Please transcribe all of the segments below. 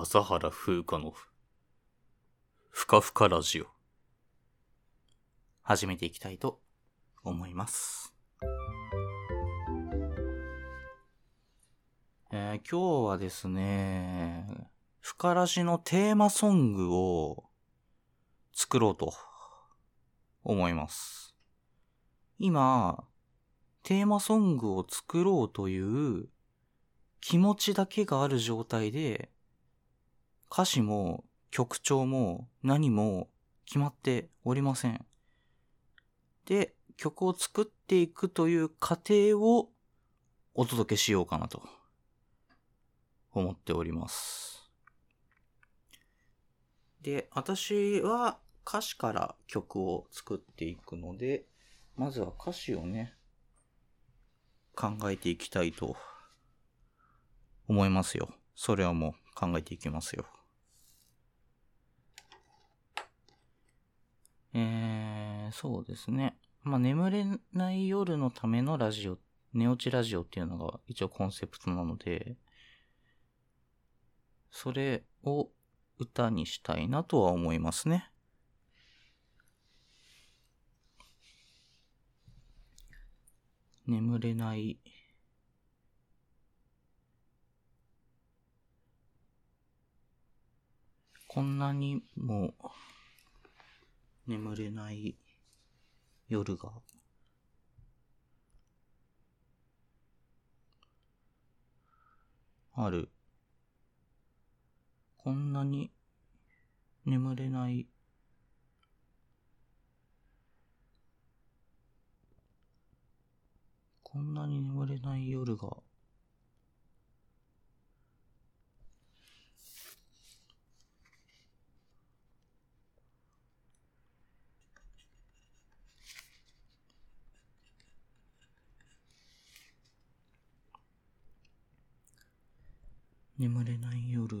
笠原風花のふかふかラジオ始めていきたいと思います。えー今日はですね、ふからしのテーマソングを作ろうと思います。今、テーマソングを作ろうという気持ちだけがある状態で、歌詞も曲調も何も決まっておりません。で、曲を作っていくという過程をお届けしようかなと思っております。で、私は歌詞から曲を作っていくので、まずは歌詞をね、考えていきたいと思いますよ。それはもう考えていきますよ。えー、そうですね。まあ、眠れない夜のためのラジオ、寝落ちラジオっていうのが一応コンセプトなので、それを歌にしたいなとは思いますね。眠れないこんなにも眠れない夜が。ある。こんなに眠れない。こんなに眠れない夜が。眠れない夜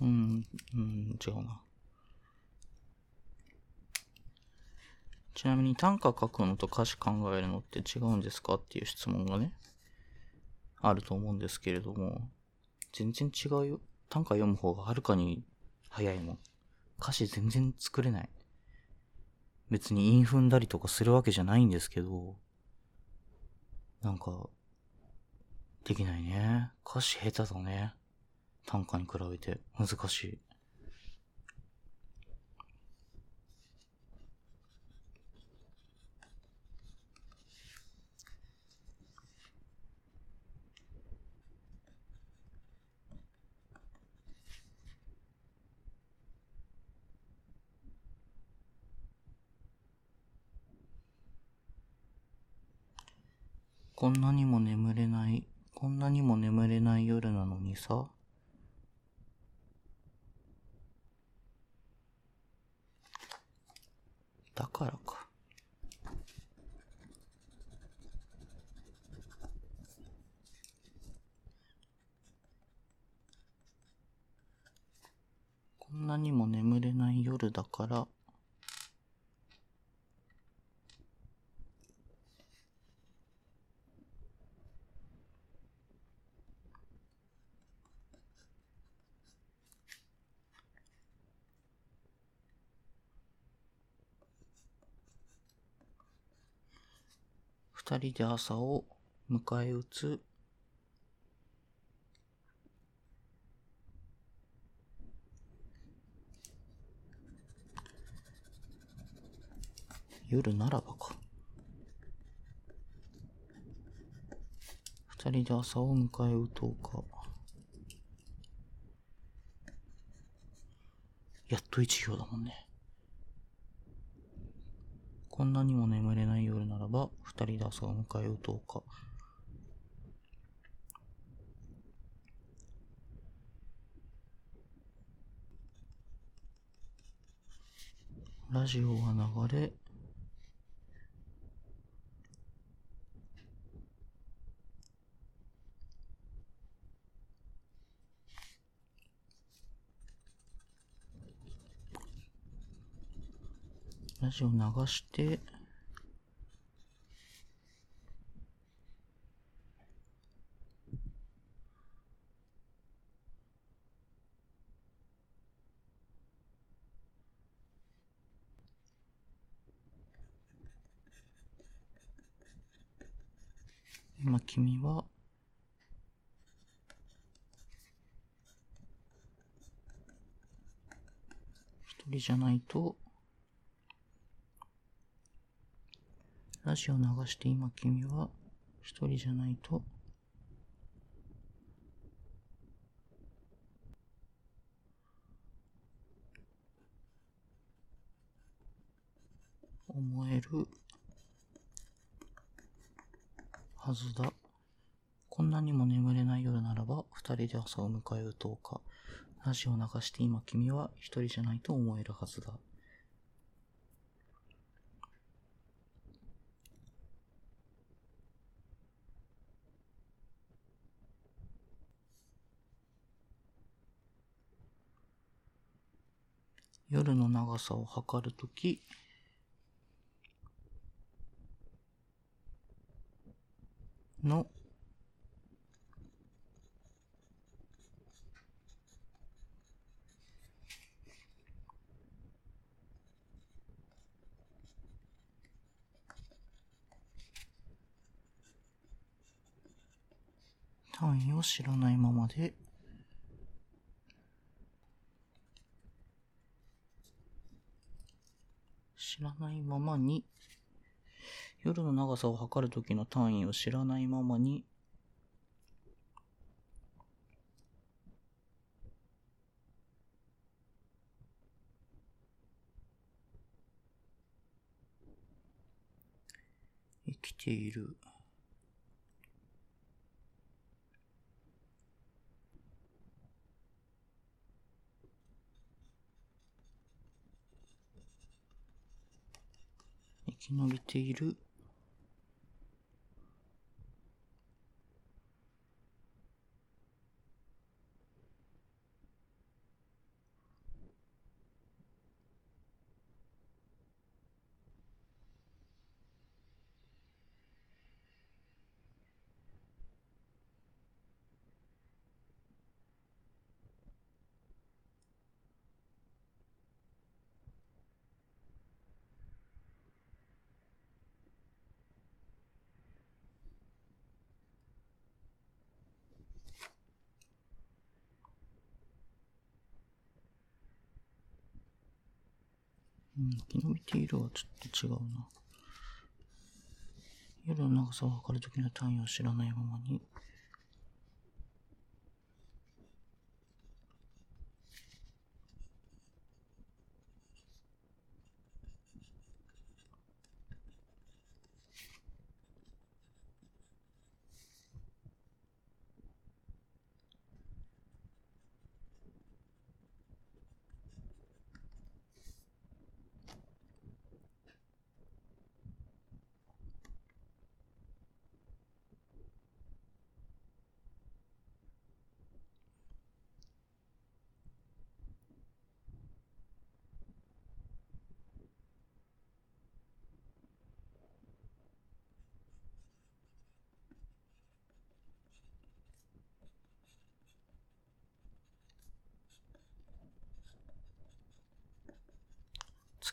うん、うん、違うな。ちなみに短歌書くのと歌詞考えるのって違うんですかっていう質問がね、あると思うんですけれども、全然違うよ。短歌読む方がはるかに早いもん。歌詞全然作れない。別に韻踏んだりとかするわけじゃないんですけど、なんか、できないね。歌詞下手だね。短歌に比べて難しい。こんなにも眠れない、こんなにも眠れない夜なのにさ。だからか。こんなにも眠れない夜だから、二人で朝を迎え撃つ夜ならばか。二人で朝を迎え撃とうか。やっと一行だもんね。こんなにも眠れない夜ならば、二人で朝を迎えようとうか。ラジオは流れ、ジオ流して、今君は。一人じゃないと。ラジオ流して今君は一人じゃないと思えるはずだ。こんなにも眠れない夜ならば、二人で朝を迎え撃とうか。ラジオ流して今君は一人じゃないと思えるはずだ。夜の長さを測るとき、の単位を知らないままで知らないままに夜の長さを測る時の単位を知らないままに生きている。伸びている。昨日見て色はちょっと違うな。夜の長さを測るときの単位を知らないままに。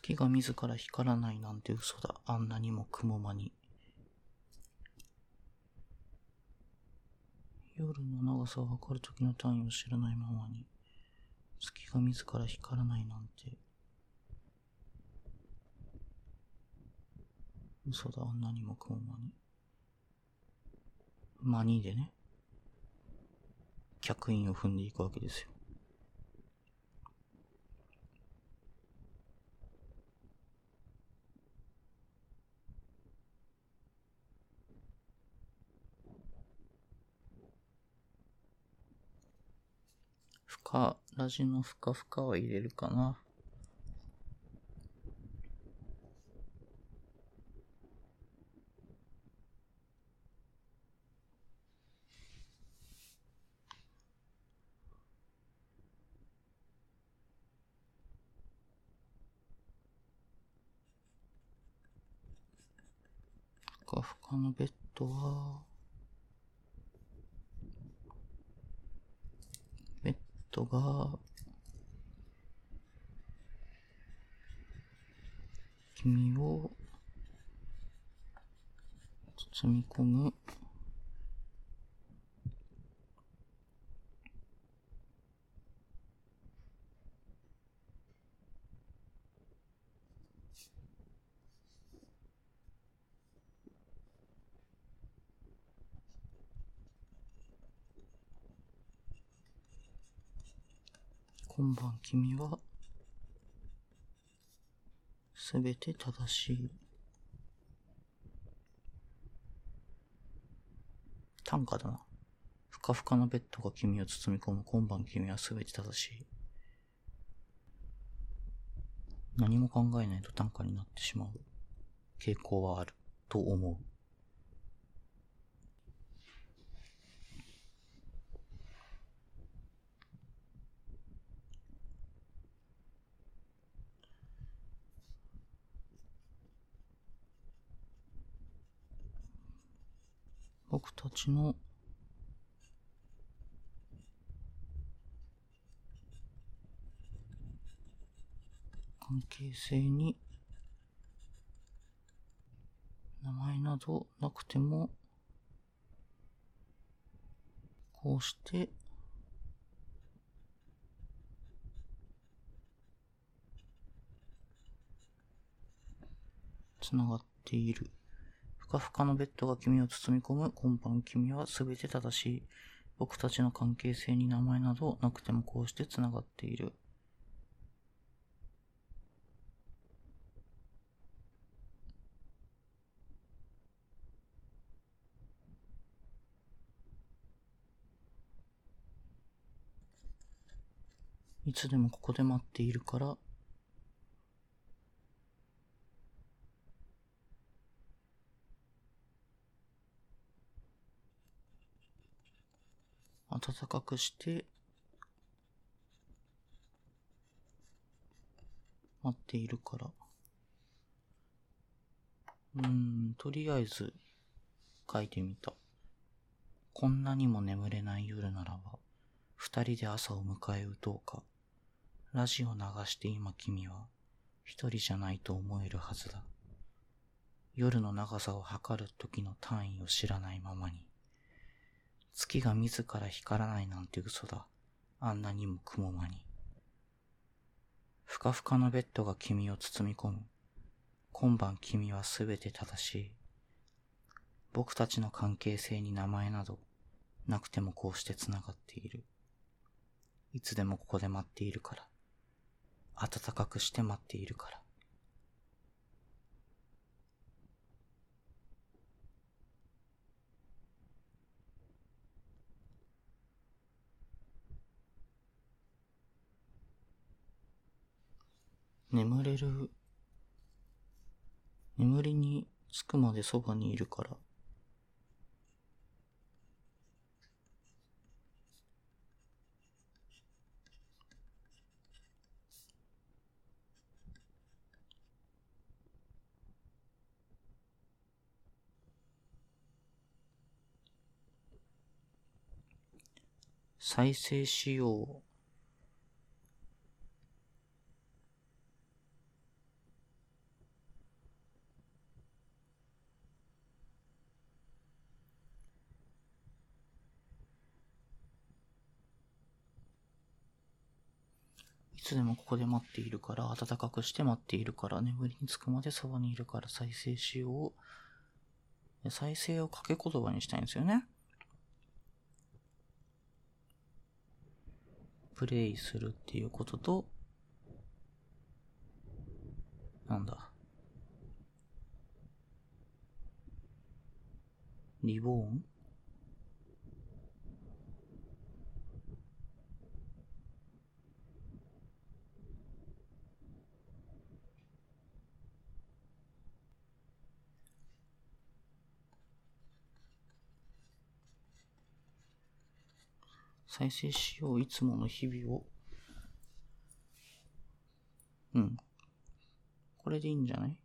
月が自ら光らないなんて嘘だ。あんなにも雲間に。夜の長さを測るときの単位を知らないままに。月が自ら光らないなんて。嘘だ。あんなにも雲間に。間にでね。客員を踏んでいくわけですよ。ふか、ラジのふかふかは入れるかな。かふかのベッドは、ベッドが、君をみ込む今晩君はすべて正しい。短歌だな。ふかふかのベッドが君を包み込む。今晩君は全て正しい。何も考えないと短歌になってしまう傾向はあると思う。僕たちの。関係性に。名前などなくても。こうして。つながっている。ふかふかのベッドが君を包み込む。今晩君はすべて正しい。僕たちの関係性に名前などなくてもこうして繋がっている。いつでもここで待っているから、暖かくして待っているから。うーん、とりあえず書いてみた。こんなにも眠れない夜ならば、二人で朝を迎え撃とうか。ラジオ流して今君は一人じゃないと思えるはずだ。夜の長さを測る時の単位を知らないままに。月が自ら光らないなんて嘘だ。あんなにも雲間に。ふかふかのベッドが君を包み込む。今晩君はすべて正しい。僕たちの関係性に名前などなくてもこうして繋がっている。いつでもここで待っているから。暖かくして待っているから。眠れる、眠りにつくまでそばにいるから。再生しよう。いつでもここで待っているから、暖かくして待っているから、眠りにつくまでそばにいるから再生しよう。再生を掛け言葉にしたいんですよね。プレイするっていうことと、なんだ？リボーン？再生しよう、いつもの日々を。うん。これでいいんじゃない？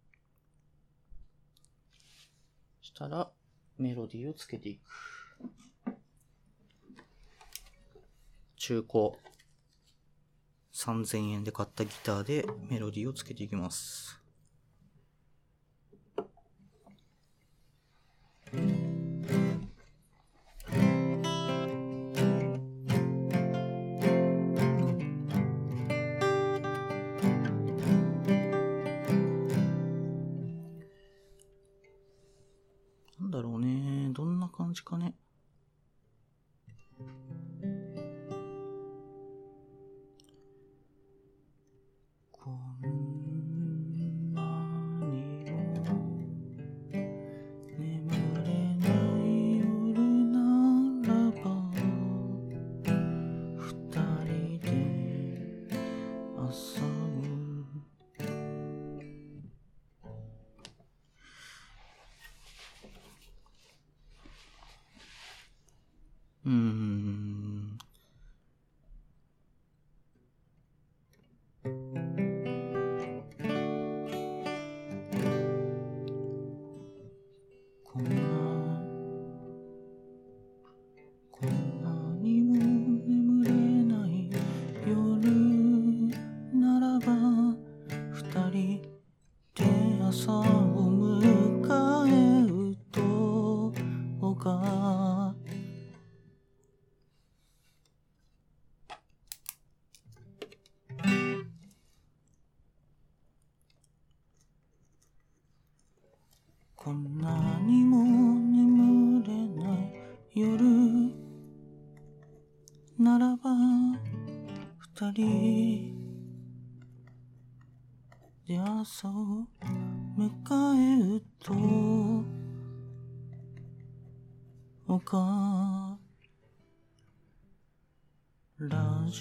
したら、メロディーをつけていく。中古3000円で買ったギターでメロディーをつけていきます。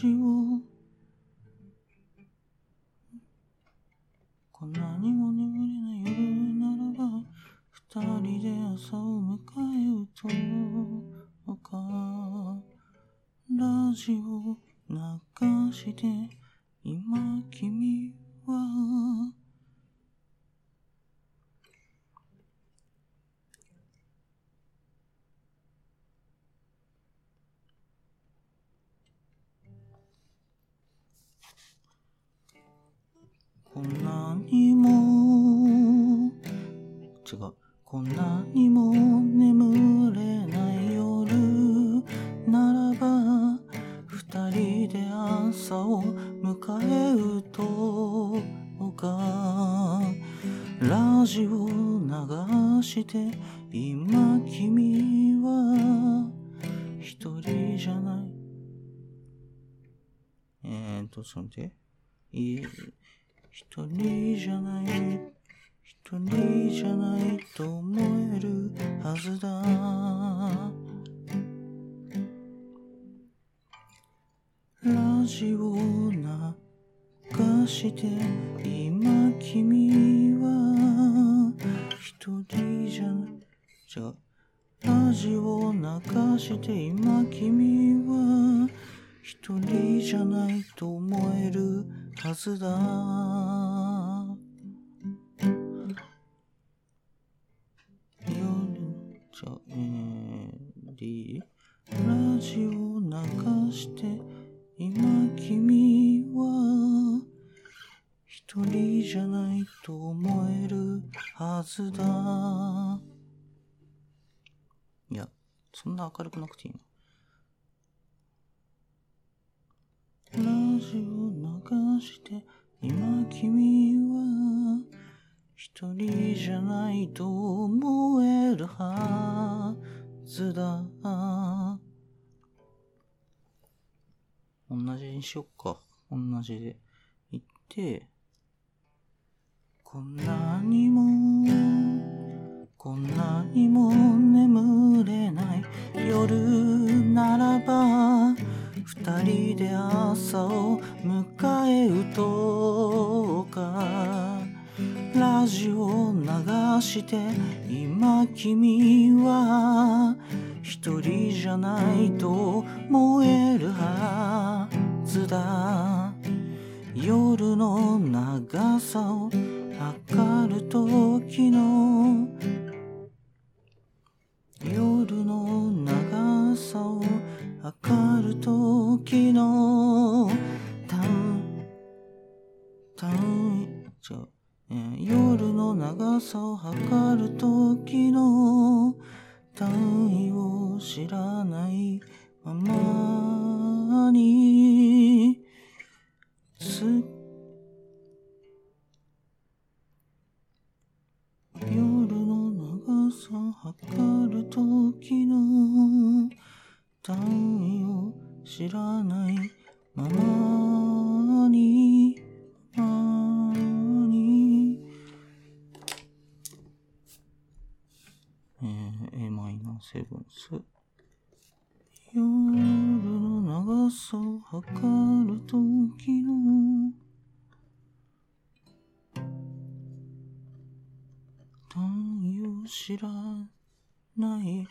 ラジこんなにも違うこんなにも眠れない夜ならば二人で朝を迎えるとかラジオ流して今君は一人じゃないえーと、ちょっと待って。一人じゃない一人じゃないと思えるはずだ。ラジオを流して今君は。一人じゃない違うラジオを流して今君は。一人じゃないと思えるはずだ。夜じゃえー、ラジオ流して今君は。一人じゃないと思えるはずだ。いやそんな明るくなくていいの？ないと思えるはずだ。同じにしよっか。同じで言って。こんなにもこんなにも眠れない。夜ならば二人で朝を迎えるとか。ラジオを流して今君は一人じゃないと燃えるはずだ。夜の長さを測る時の夜の長さを測る時の。夜の長さを測る時の単位を知らないままに。夜の長さを測る時の単位を知らないままセブンス。夜の長さを測る時の。単位を知らない。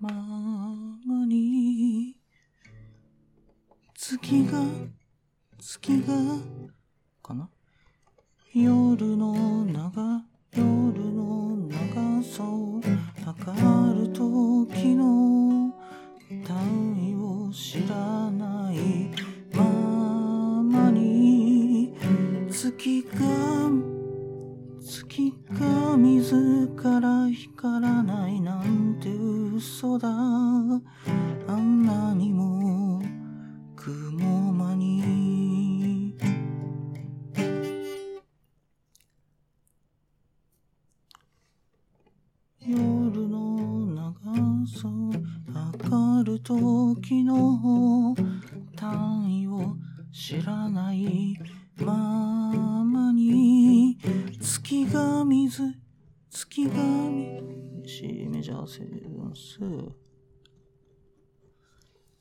ままに。月が月が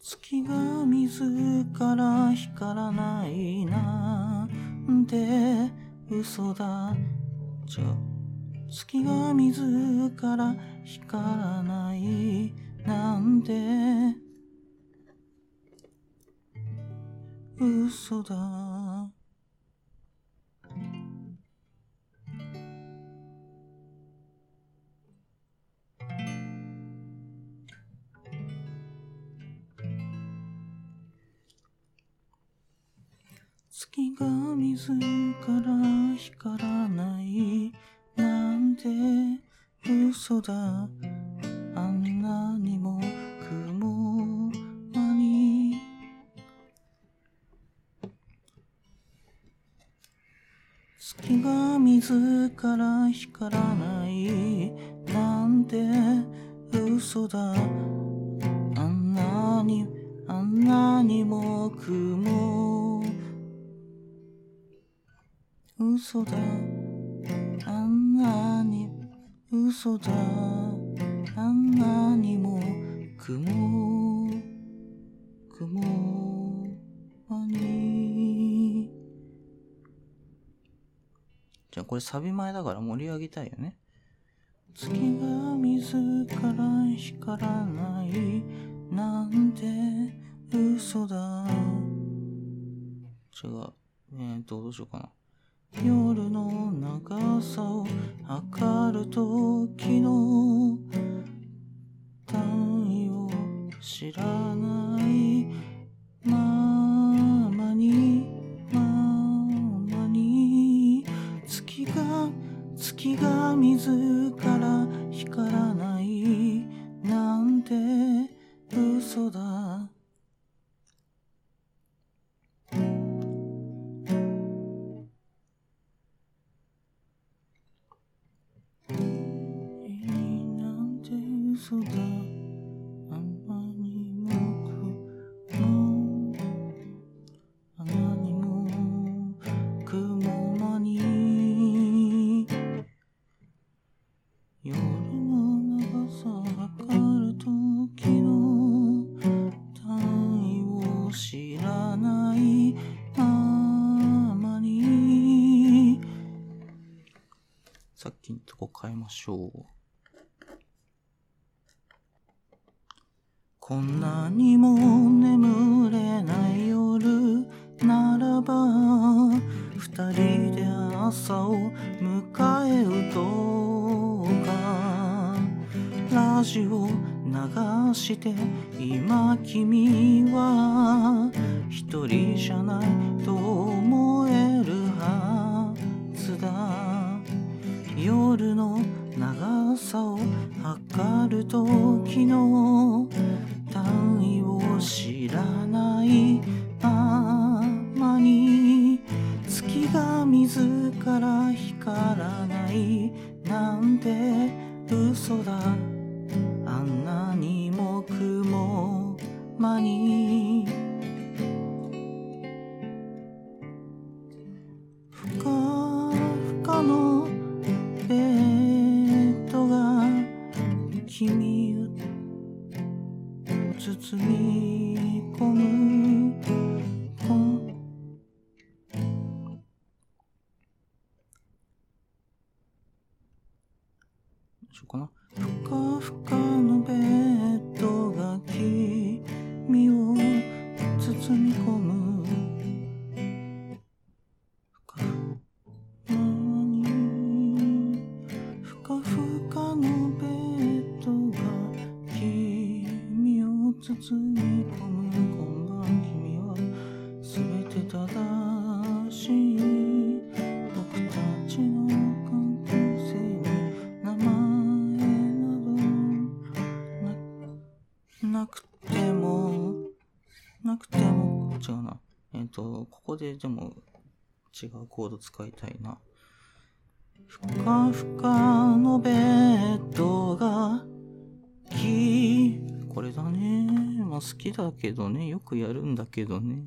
月が自ら光らないなんて嘘だ。じゃ月が自ら光らないなんて嘘だ。自ら光らないなんて嘘だ。あんなにあんなにも雲嘘だ。あんなに嘘だ。あんなにも雲これサビ前だから盛り上げたいよね。月が自ら光らないなんて嘘だ。違う。えーとどうしようかな。夜の長さを測る時の単位を知らない。しょう。こんなにも眠れない夜ならば二人で朝を迎えうとかラジオ流して今君は一人じゃないと雲違うコード使いたいな。ふかふかのベッドがきこれだね。まあ好きだけどね。よくやるんだけどね。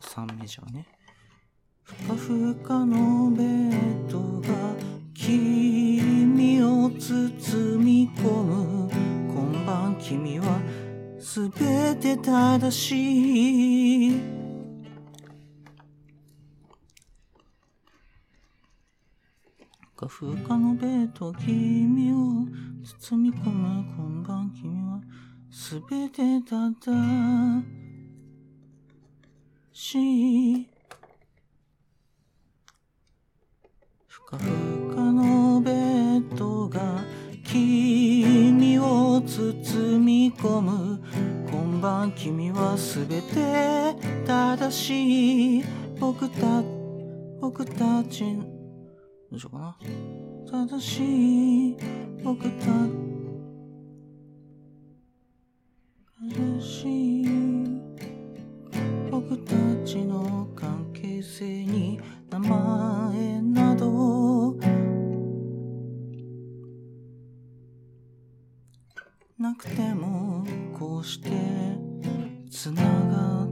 3メジャーね。ふかふかのベッドが君を包み込む。今晩君はすべて正しい。ふかふかのベッド君を包み込む今晩君はすべて正しい。ふかふかのベッドが君を包み込む晩君はすべて正しい。僕た僕たちどうしようかな。正しい僕た正しい。僕たちの関係性に名前などなくてもこうしてつなが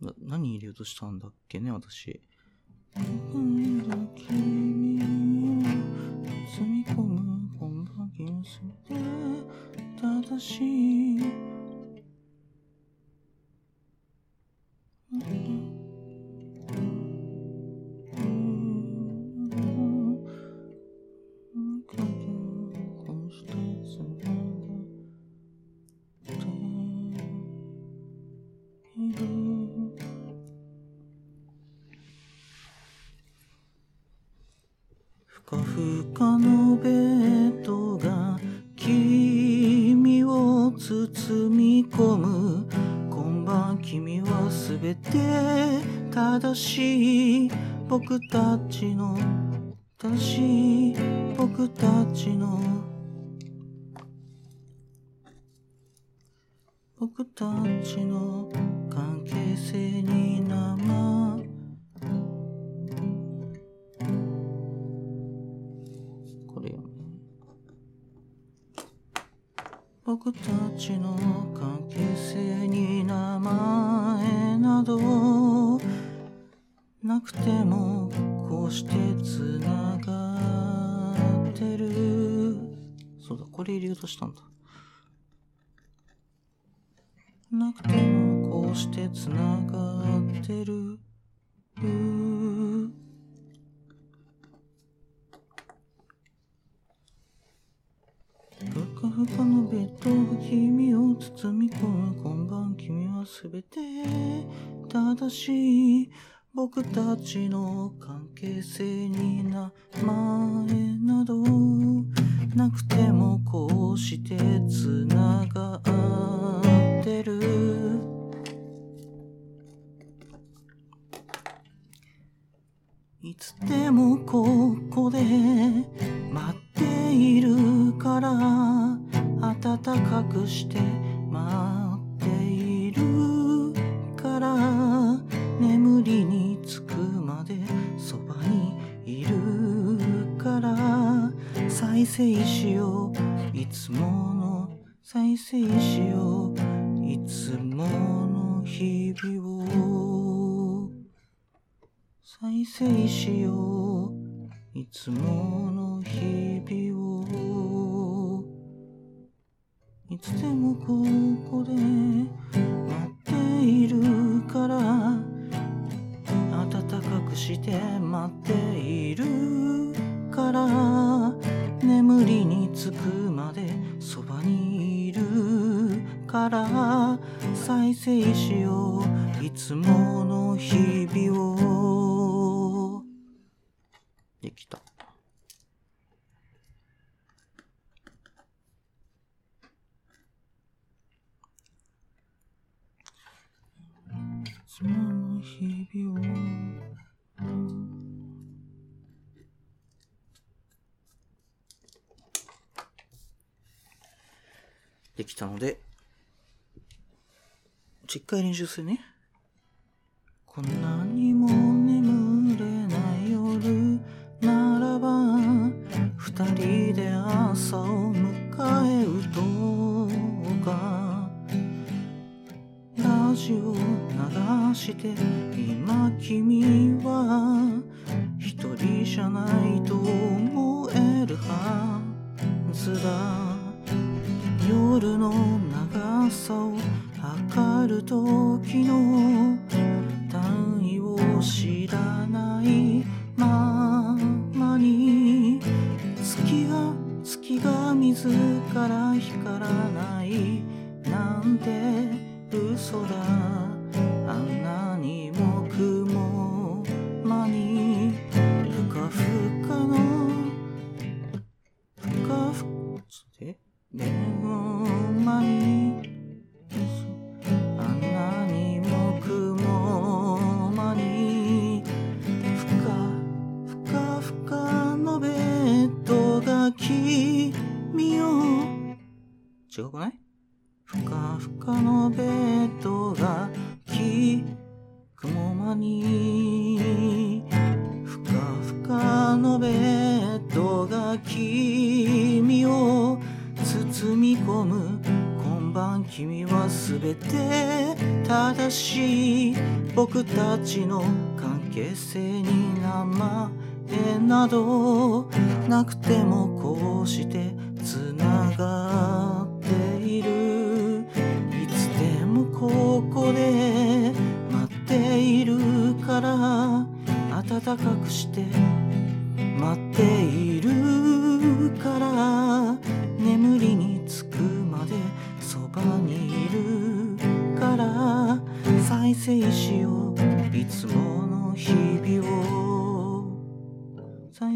な何入れようとしたんだっけね私。君を包み込む本番気をすて正しい僕たちの。僕たちの関係性に名前これよね。僕たちの関係性に名前など。なくてもこうしてつながってる。そうだこれ入れようとしたんだ。なくてもこうしてつながってる。ふかふかのベッドが君を包み込む今晩君はすべて正しい。僕たちの関係性に名前などなくてもこうしてつながってる。いつでもここでしまう日々をできたので、10回練習するね。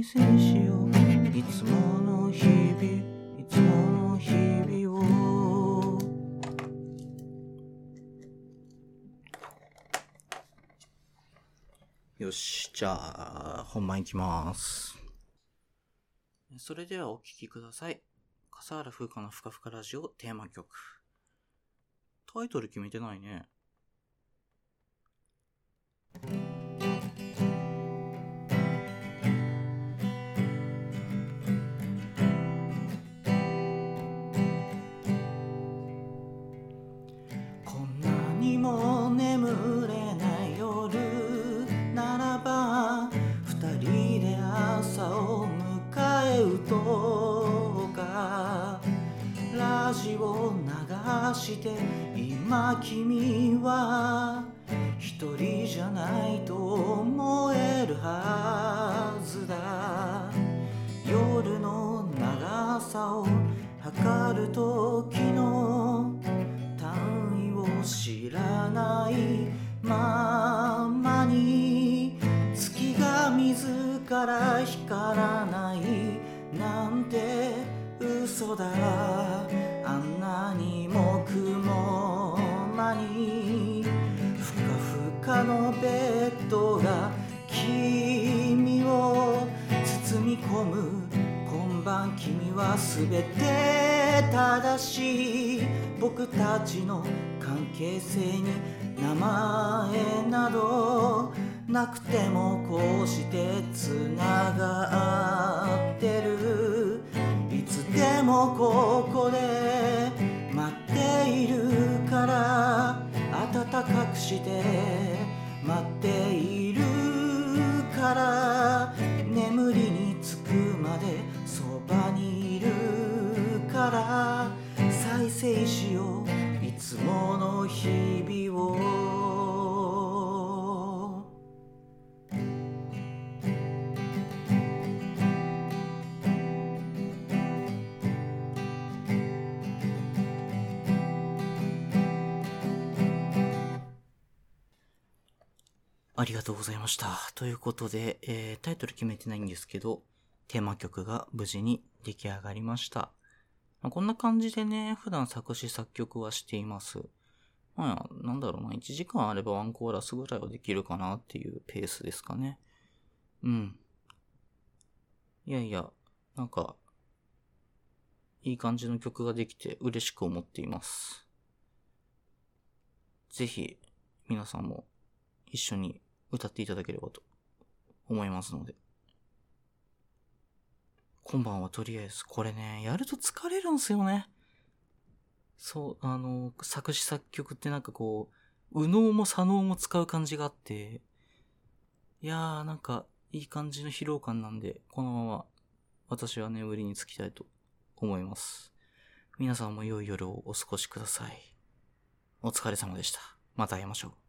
しいつもの日々いつもの日々を。よしじゃあ本番いきます。それではお聴きください。笠原風花のふかふかラジオテーマ曲。タイトル決めてないね。血を流して今君は一人じゃないと思えるはずだ。夜の長さを測る時の単位を知らないままに月が自ら光らないなんて嘘だ。は全て正しい僕たちの関係性に名前などなくてもこうしてつながってる。いつでもここで待っているから暖かくして待っているから眠りにつくまでにいるから再生しよういつもの日々をありがとうございました。ということで、えー、タイトル決めてないんですけど、テーマ曲が無事に出来上がりました。まあ、こんな感じでね、普段作詞作曲はしています。まあ、なんだろうな、1時間あればワンコーラスぐらいはできるかなっていうペースですかね。うん。いやいや、なんか、いい感じの曲ができて嬉しく思っています。ぜひ、皆さんも一緒に歌っていただければと思いますので。今晩はとりあえず、これね、やると疲れるんすよね。そう、あの、作詞作曲ってなんかこう、右脳も左脳も使う感じがあって、いやーなんか、いい感じの疲労感なんで、このまま、私は眠りにつきたいと思います。皆さんも良い夜をお過ごしください。お疲れ様でした。また会いましょう。